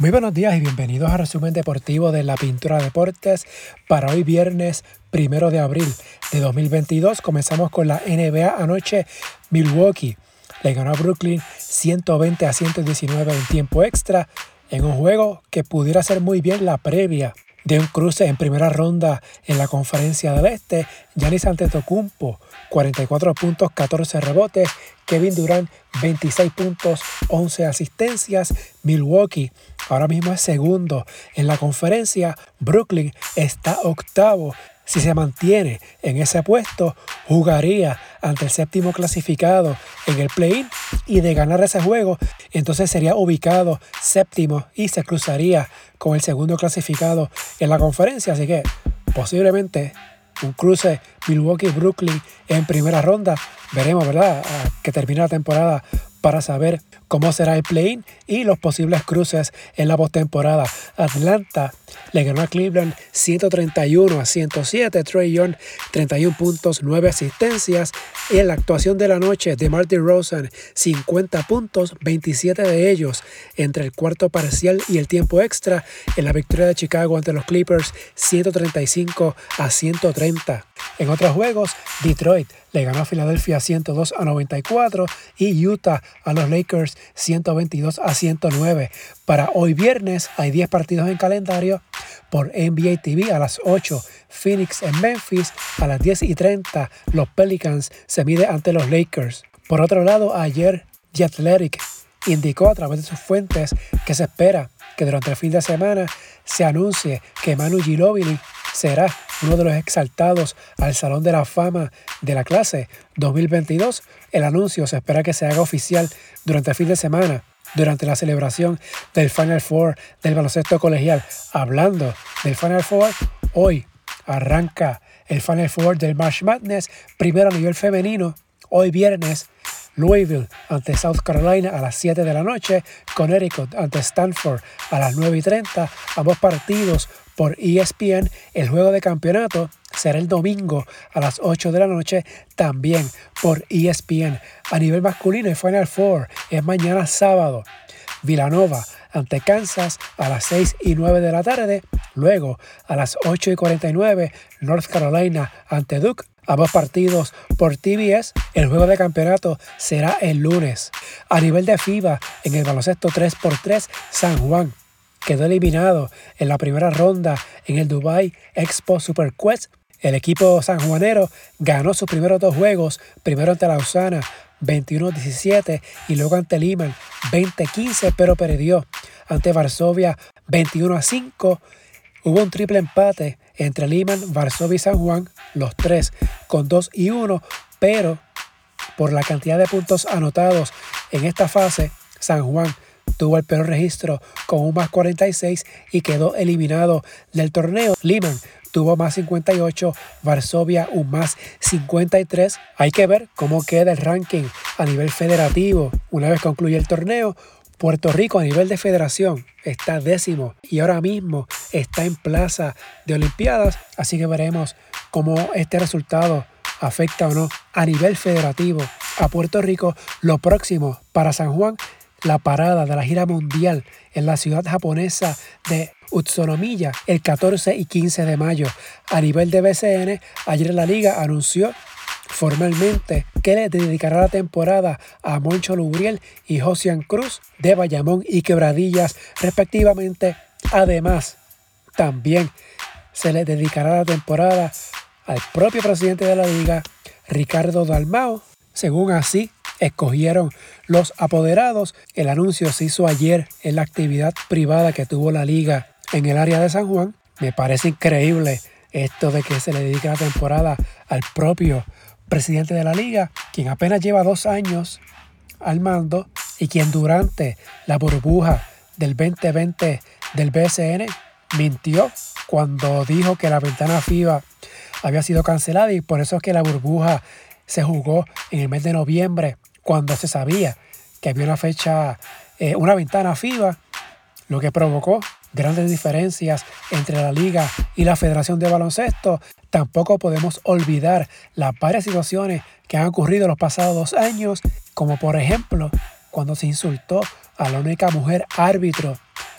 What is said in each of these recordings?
Muy buenos días y bienvenidos a Resumen Deportivo de la Pintura Deportes para hoy viernes primero de abril de 2022. Comenzamos con la NBA anoche. Milwaukee le ganó a Brooklyn 120 a 119 en tiempo extra en un juego que pudiera ser muy bien la previa de un cruce en primera ronda en la conferencia del Este. Giannis Antetokounmpo 44 puntos, 14 rebotes. Kevin Durant 26 puntos, 11 asistencias. Milwaukee ahora mismo es segundo en la conferencia. Brooklyn está octavo. Si se mantiene en ese puesto, jugaría ante el séptimo clasificado en el play-in y de ganar ese juego, entonces sería ubicado séptimo y se cruzaría con el segundo clasificado en la conferencia. Así que posiblemente un cruce Milwaukee-Brooklyn en primera ronda. Veremos, ¿verdad? que termine la temporada para saber cómo será el play-in y los posibles cruces en la postemporada. Atlanta le ganó a Cleveland 131 a 107. Trey Young 31 puntos, 9 asistencias. En la actuación de la noche de Martin Rosen 50 puntos, 27 de ellos entre el cuarto parcial y el tiempo extra en la victoria de Chicago ante los Clippers 135 a 130. En otros juegos, Detroit le ganó a Filadelfia 102 a 94 y Utah a los Lakers 122 a 109. Para hoy viernes hay 10 partidos en calendario por NBA TV a las 8. Phoenix en Memphis a las 10 y 30. Los Pelicans se mide ante los Lakers. Por otro lado, ayer The Athletic indicó a través de sus fuentes que se espera que durante el fin de semana se anuncie que Manu Ginobili será uno de los exaltados al Salón de la Fama de la clase 2022. El anuncio se espera que se haga oficial durante el fin de semana, durante la celebración del Final Four del baloncesto colegial. Hablando del Final Four, hoy arranca el Final Four del March Madness, primero a nivel femenino, hoy viernes. Louisville ante South Carolina a las 7 de la noche, Connecticut ante Stanford a las 9 y 30, ambos partidos por ESPN. El juego de campeonato será el domingo a las 8 de la noche, también por ESPN. A nivel masculino, el Final Four es mañana sábado. Villanova ante Kansas a las 6 y 9 de la tarde. Luego, a las 8 y 49, North Carolina ante Duke. Ambos partidos por TBS. El juego de campeonato será el lunes. A nivel de FIBA, en el baloncesto 3x3, San Juan quedó eliminado en la primera ronda en el Dubai Expo Super Quest. El equipo sanjuanero ganó sus primeros dos juegos, primero ante Lausana 21-17 y luego ante Lima 20-15, pero perdió ante Varsovia 21-5. Hubo un triple empate entre Lima, Varsovia y San Juan, los tres con 2 y 1, pero por la cantidad de puntos anotados en esta fase, San Juan tuvo el peor registro con un más 46 y quedó eliminado del torneo. Lehman tuvo más 58, Varsovia un más 53. Hay que ver cómo queda el ranking a nivel federativo una vez concluye el torneo. Puerto Rico a nivel de federación está décimo y ahora mismo está en plaza de Olimpiadas, así que veremos cómo este resultado afecta o no a nivel federativo a Puerto Rico. Lo próximo para San Juan la parada de la gira mundial en la ciudad japonesa de Utsunomiya el 14 y 15 de mayo. A nivel de BCN, ayer la liga anunció formalmente que le dedicará la temporada a Moncho Lubriel y Josian Cruz de Bayamón y Quebradillas respectivamente. Además, también se le dedicará la temporada al propio presidente de la liga, Ricardo Dalmao. Según así, escogieron los apoderados. El anuncio se hizo ayer en la actividad privada que tuvo la liga en el área de San Juan. Me parece increíble esto de que se le dedique la temporada al propio presidente de la liga, quien apenas lleva dos años al mando y quien durante la burbuja del 2020 del BSN mintió cuando dijo que la ventana FIBA había sido cancelada y por eso es que la burbuja se jugó en el mes de noviembre cuando se sabía que había una fecha, eh, una ventana FIBA, lo que provocó grandes diferencias entre la liga y la Federación de Baloncesto. Tampoco podemos olvidar las varias situaciones que han ocurrido los pasados dos años, como por ejemplo cuando se insultó a la única mujer árbitro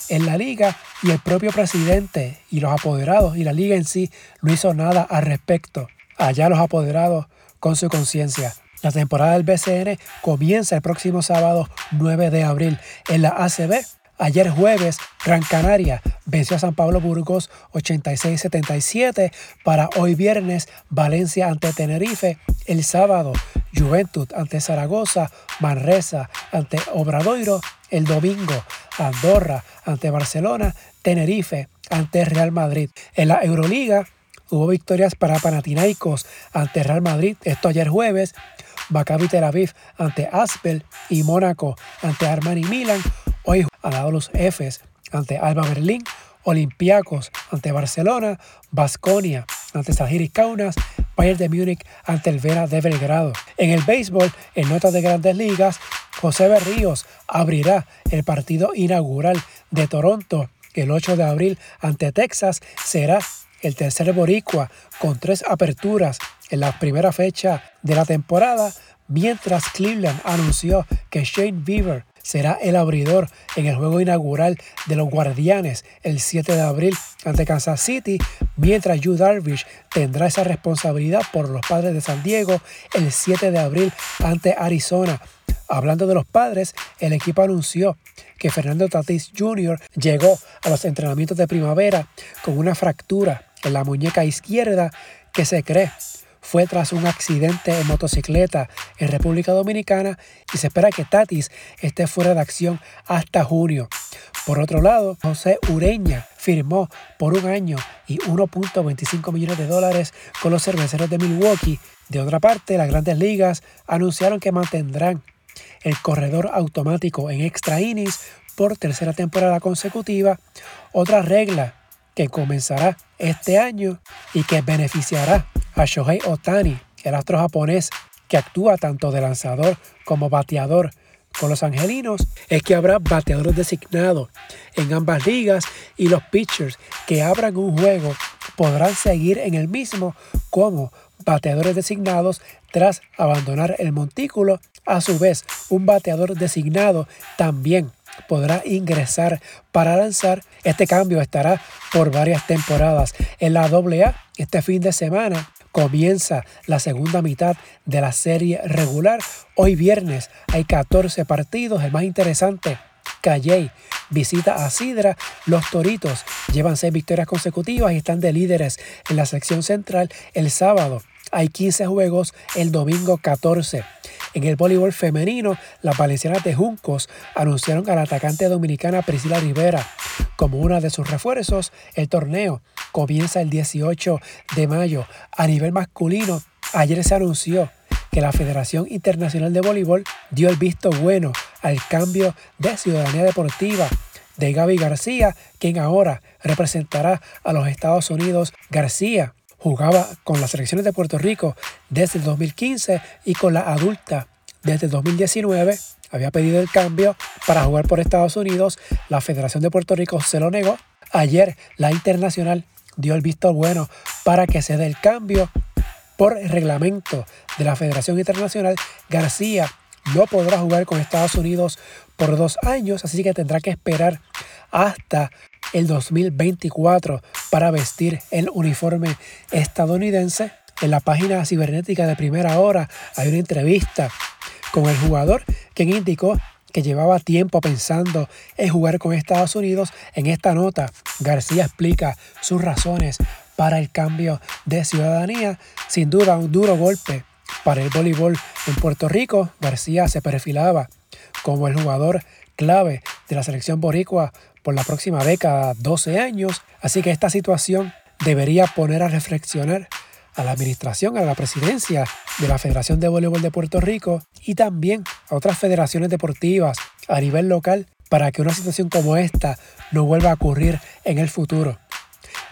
en la liga y el propio presidente y los apoderados y la liga en sí no hizo nada al respecto. Allá los apoderados con su conciencia. La temporada del BCN comienza el próximo sábado 9 de abril en la ACB. Ayer jueves, Gran Canaria venció a San Pablo Burgos 86-77. Para hoy viernes, Valencia ante Tenerife. El sábado, Juventud ante Zaragoza. Manresa ante Obradoiro. El domingo, Andorra ante Barcelona. Tenerife ante Real Madrid. En la Euroliga, hubo victorias para Panathinaikos ante Real Madrid. Esto ayer jueves. Maccabi Tel Aviv ante Aspel y Mónaco ante Armani Milan. Hoy lado los Efes ante Alba Berlín, Olympiacos ante Barcelona, Basconia ante Sagiris Kaunas, Bayern de Múnich ante el Vera de Belgrado. En el béisbol, en notas de grandes ligas, José Berríos abrirá el partido inaugural de Toronto el 8 de abril ante Texas. Será el tercer boricua con tres aperturas en la primera fecha de la temporada, mientras Cleveland anunció que Shane Bieber será el abridor en el juego inaugural de los Guardianes el 7 de abril ante Kansas City, mientras Yu Darvish tendrá esa responsabilidad por los padres de San Diego el 7 de abril ante Arizona. Hablando de los padres, el equipo anunció que Fernando Tatis Jr. llegó a los entrenamientos de primavera con una fractura en la muñeca izquierda que se cree fue tras un accidente en motocicleta en República Dominicana y se espera que Tatis esté fuera de acción hasta junio. Por otro lado, José Ureña firmó por un año y 1.25 millones de dólares con los cerveceros de Milwaukee. De otra parte, las grandes ligas anunciaron que mantendrán el corredor automático en extra innings por tercera temporada consecutiva. Otra regla que comenzará este año y que beneficiará a Shohei Otani, el astro japonés que actúa tanto de lanzador como bateador con los angelinos, es que habrá bateadores designados en ambas ligas y los pitchers que abran un juego podrán seguir en el mismo como bateadores designados tras abandonar el montículo. A su vez, un bateador designado también podrá ingresar para lanzar. Este cambio estará por varias temporadas en la AA este fin de semana. Comienza la segunda mitad de la serie regular. Hoy viernes hay 14 partidos. El más interesante, Calley visita a Sidra. Los Toritos llevan seis victorias consecutivas y están de líderes en la sección central. El sábado hay 15 juegos, el domingo 14. En el voleibol femenino, las valencianas de Juncos anunciaron a la atacante dominicana Priscila Rivera como una de sus refuerzos. El torneo comienza el 18 de mayo. A nivel masculino, ayer se anunció que la Federación Internacional de Voleibol dio el visto bueno al cambio de ciudadanía deportiva de Gaby García, quien ahora representará a los Estados Unidos. García Jugaba con las selecciones de Puerto Rico desde el 2015 y con la adulta desde el 2019. Había pedido el cambio para jugar por Estados Unidos. La Federación de Puerto Rico se lo negó. Ayer la Internacional dio el visto bueno para que se dé el cambio. Por reglamento de la Federación Internacional, García no podrá jugar con Estados Unidos por dos años, así que tendrá que esperar hasta el 2024 para vestir el uniforme estadounidense. En la página cibernética de primera hora hay una entrevista con el jugador quien indicó que llevaba tiempo pensando en jugar con Estados Unidos. En esta nota, García explica sus razones para el cambio de ciudadanía. Sin duda, un duro golpe para el voleibol en Puerto Rico. García se perfilaba como el jugador clave de la selección boricua por la próxima década, 12 años. Así que esta situación debería poner a reflexionar a la administración, a la presidencia de la Federación de Voleibol de Puerto Rico y también a otras federaciones deportivas a nivel local para que una situación como esta no vuelva a ocurrir en el futuro.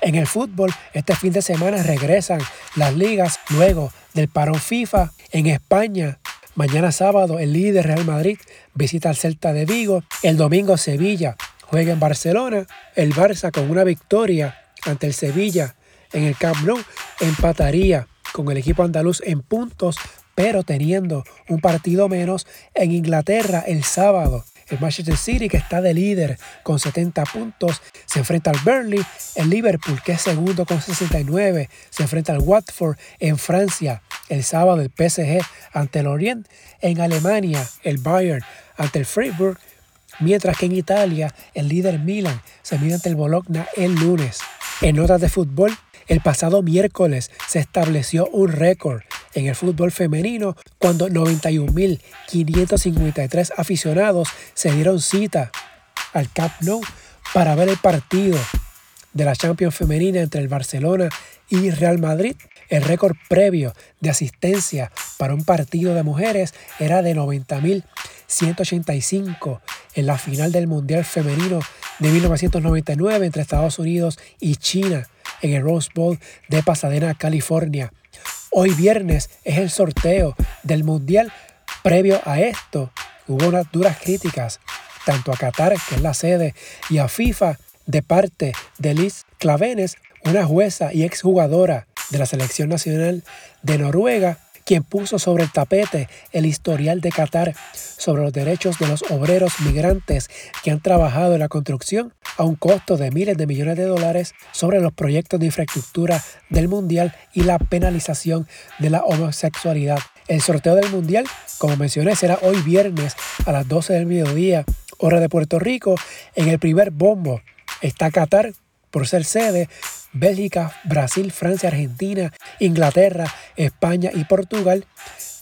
En el fútbol, este fin de semana regresan las ligas luego del parón FIFA en España. Mañana sábado el líder Real Madrid visita al Celta de Vigo. El domingo Sevilla juega en Barcelona. El Barça con una victoria ante el Sevilla en el Camp Nou empataría con el equipo andaluz en puntos, pero teniendo un partido menos en Inglaterra el sábado. El Manchester City, que está de líder con 70 puntos, se enfrenta al Burnley. El Liverpool, que es segundo con 69, se enfrenta al Watford en Francia. El sábado el PSG ante el Orient. En Alemania, el Bayern ante el Freiburg. Mientras que en Italia, el líder Milan se mide ante el Bologna el lunes. En notas de fútbol, el pasado miércoles se estableció un récord en el fútbol femenino cuando 91.553 aficionados se dieron cita al Camp Nou para ver el partido de la Champions femenina entre el Barcelona y Real Madrid. El récord previo de asistencia para un partido de mujeres era de 90.185 en la final del Mundial Femenino de 1999 entre Estados Unidos y China en el Rose Bowl de Pasadena, California. Hoy viernes es el sorteo del Mundial. Previo a esto, hubo unas duras críticas tanto a Qatar, que es la sede, y a FIFA de parte de Liz Clavenes, una jueza y exjugadora de la Selección Nacional de Noruega, quien puso sobre el tapete el historial de Qatar sobre los derechos de los obreros migrantes que han trabajado en la construcción a un costo de miles de millones de dólares sobre los proyectos de infraestructura del Mundial y la penalización de la homosexualidad. El sorteo del Mundial, como mencioné, será hoy viernes a las 12 del mediodía, hora de Puerto Rico. En el primer bombo está Qatar por ser sede, Bélgica, Brasil, Francia, Argentina, Inglaterra, España y Portugal.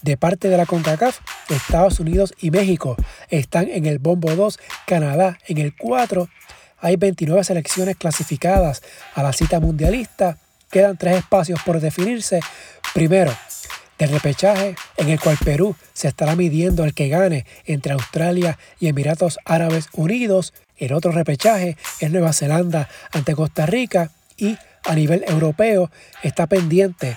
De parte de la CONCACAF, Estados Unidos y México están en el bombo 2, Canadá en el 4. Hay 29 selecciones clasificadas a la cita mundialista. Quedan tres espacios por definirse. Primero, del repechaje en el cual Perú se estará midiendo el que gane entre Australia y Emiratos Árabes Unidos. El otro repechaje es Nueva Zelanda ante Costa Rica y a nivel europeo está pendiente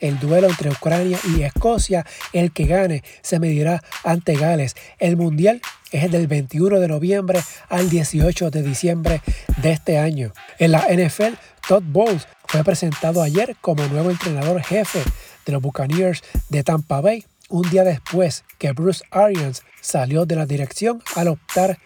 el duelo entre Ucrania y Escocia. El que gane se medirá ante Gales. El Mundial es del 21 de noviembre al 18 de diciembre de este año. En la NFL, Todd Bowles fue presentado ayer como nuevo entrenador jefe de los Buccaneers de Tampa Bay, un día después que Bruce Arians salió de la dirección al optar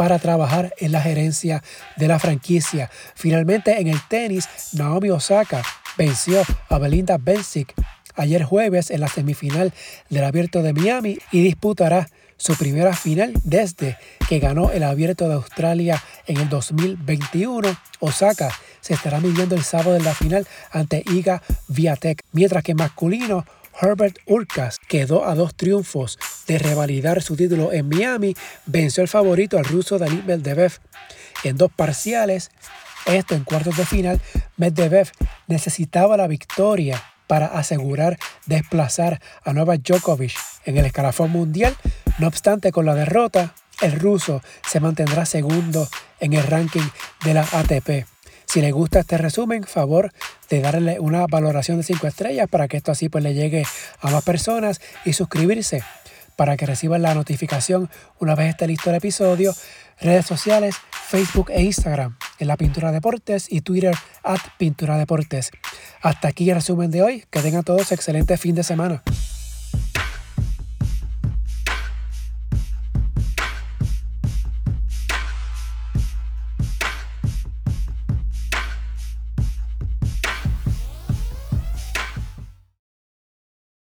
para trabajar en la gerencia de la franquicia. Finalmente en el tenis, Naomi Osaka venció a Belinda Bencic ayer jueves en la semifinal del Abierto de Miami y disputará su primera final desde que ganó el Abierto de Australia en el 2021. Osaka se estará midiendo el sábado en la final ante Iga Viatek, mientras que masculino Herbert Urkas quedó a dos triunfos de revalidar su título en Miami, venció al favorito al ruso Daniil Medvedev en dos parciales. Esto en cuartos de final, Medvedev necesitaba la victoria para asegurar desplazar a Novak Djokovic en el escalafón mundial. No obstante, con la derrota, el ruso se mantendrá segundo en el ranking de la ATP. Si les gusta este resumen, favor de darle una valoración de 5 estrellas para que esto así pues le llegue a más personas y suscribirse para que reciban la notificación una vez esté listo el episodio. Redes sociales, Facebook e Instagram en la Pintura Deportes y Twitter at Pintura Deportes. Hasta aquí el resumen de hoy. Que tengan todos excelente fin de semana.